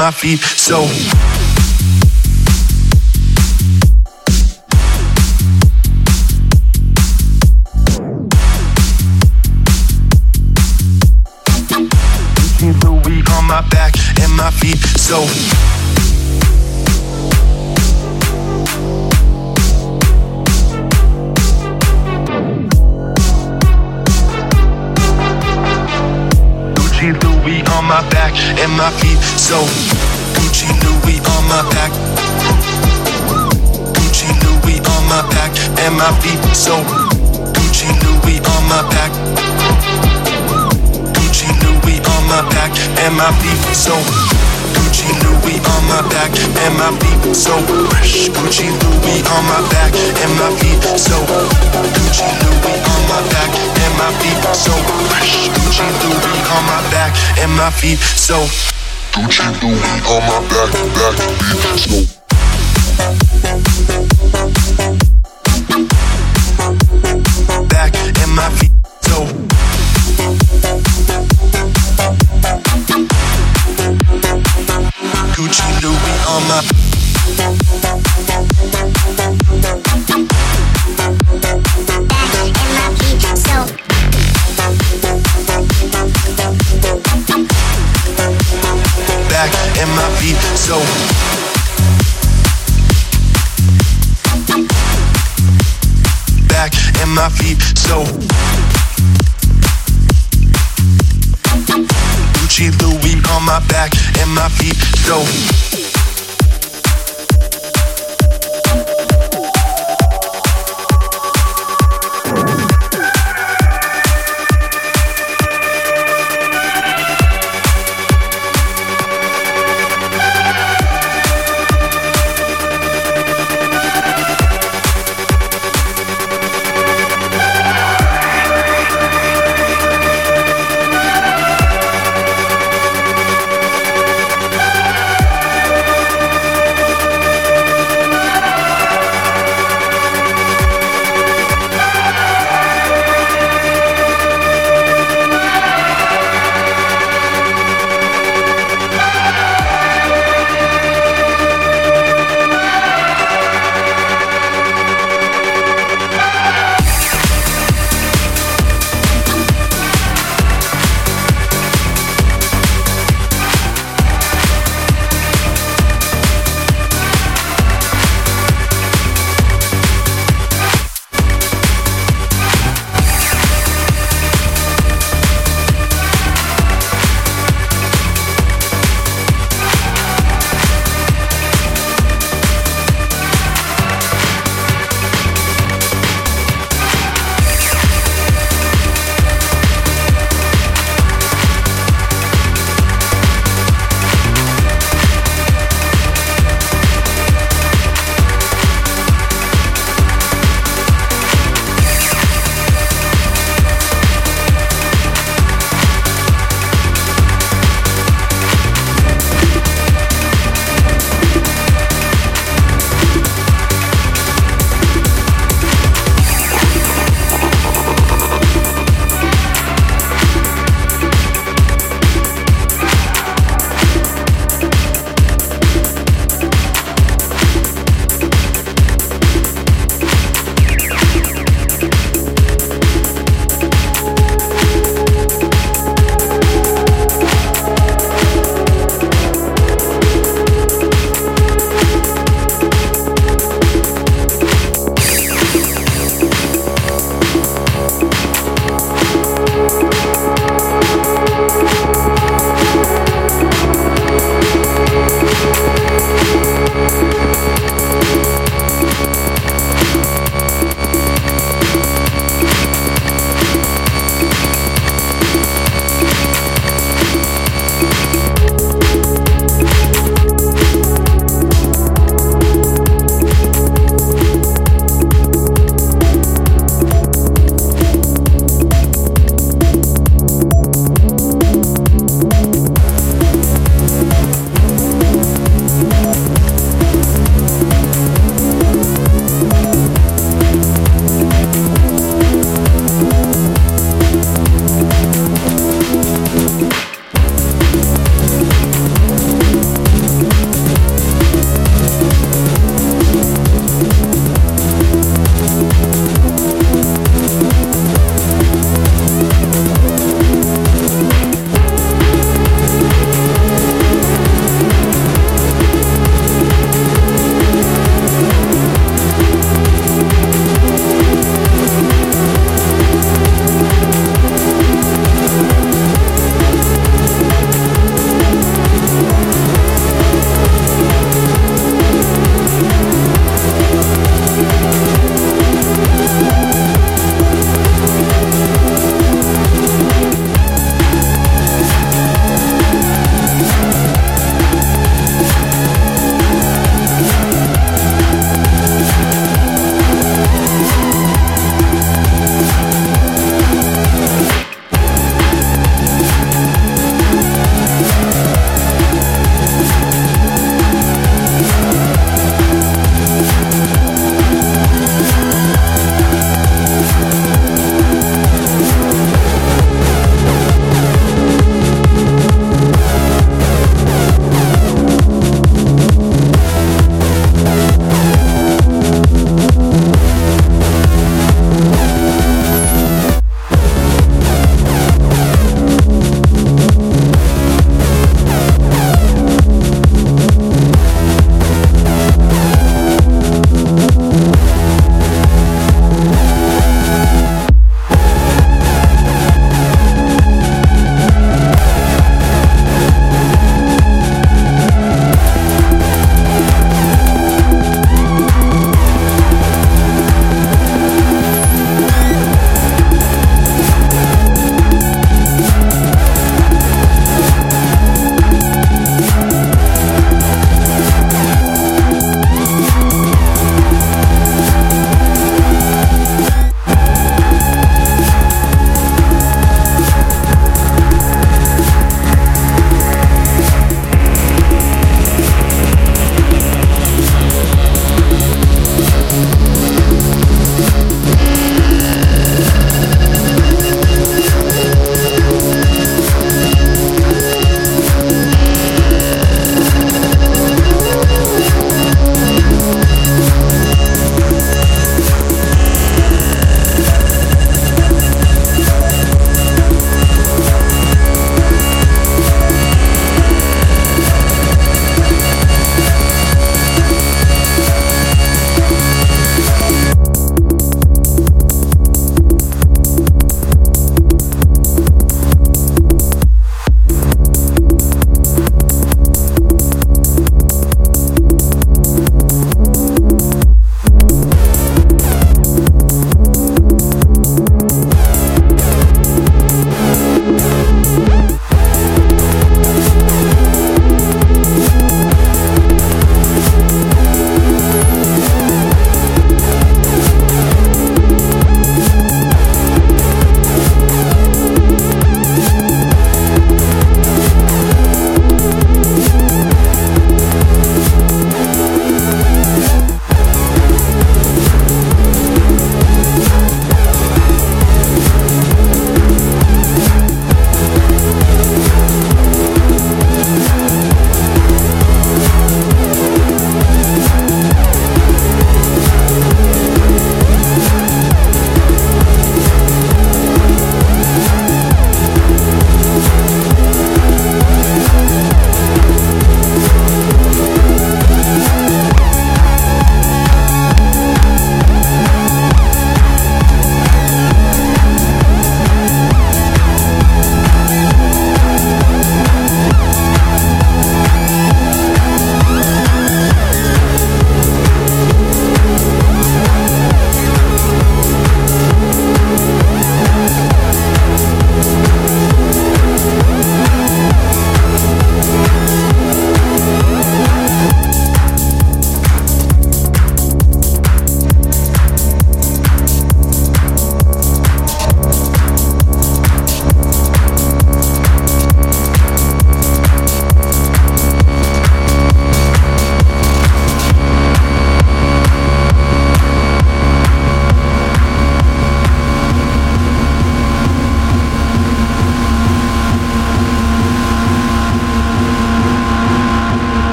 my feet so. On my back and my feet so. So Gucci Louis on my back. Gucci Louis on my back. And my feet so Gucci Louis on my back. Gucci Louis on my back. And my feet so Gucci Louis on my back. And my feet so fresh. Gucci Louis on my back. And my feet so Gucci Louis on my back. And my feet so fresh. Gucci Louis on my back. And my feet so Gucci Louis on my back back feet feet so. Gucci Louis on my back and my feet so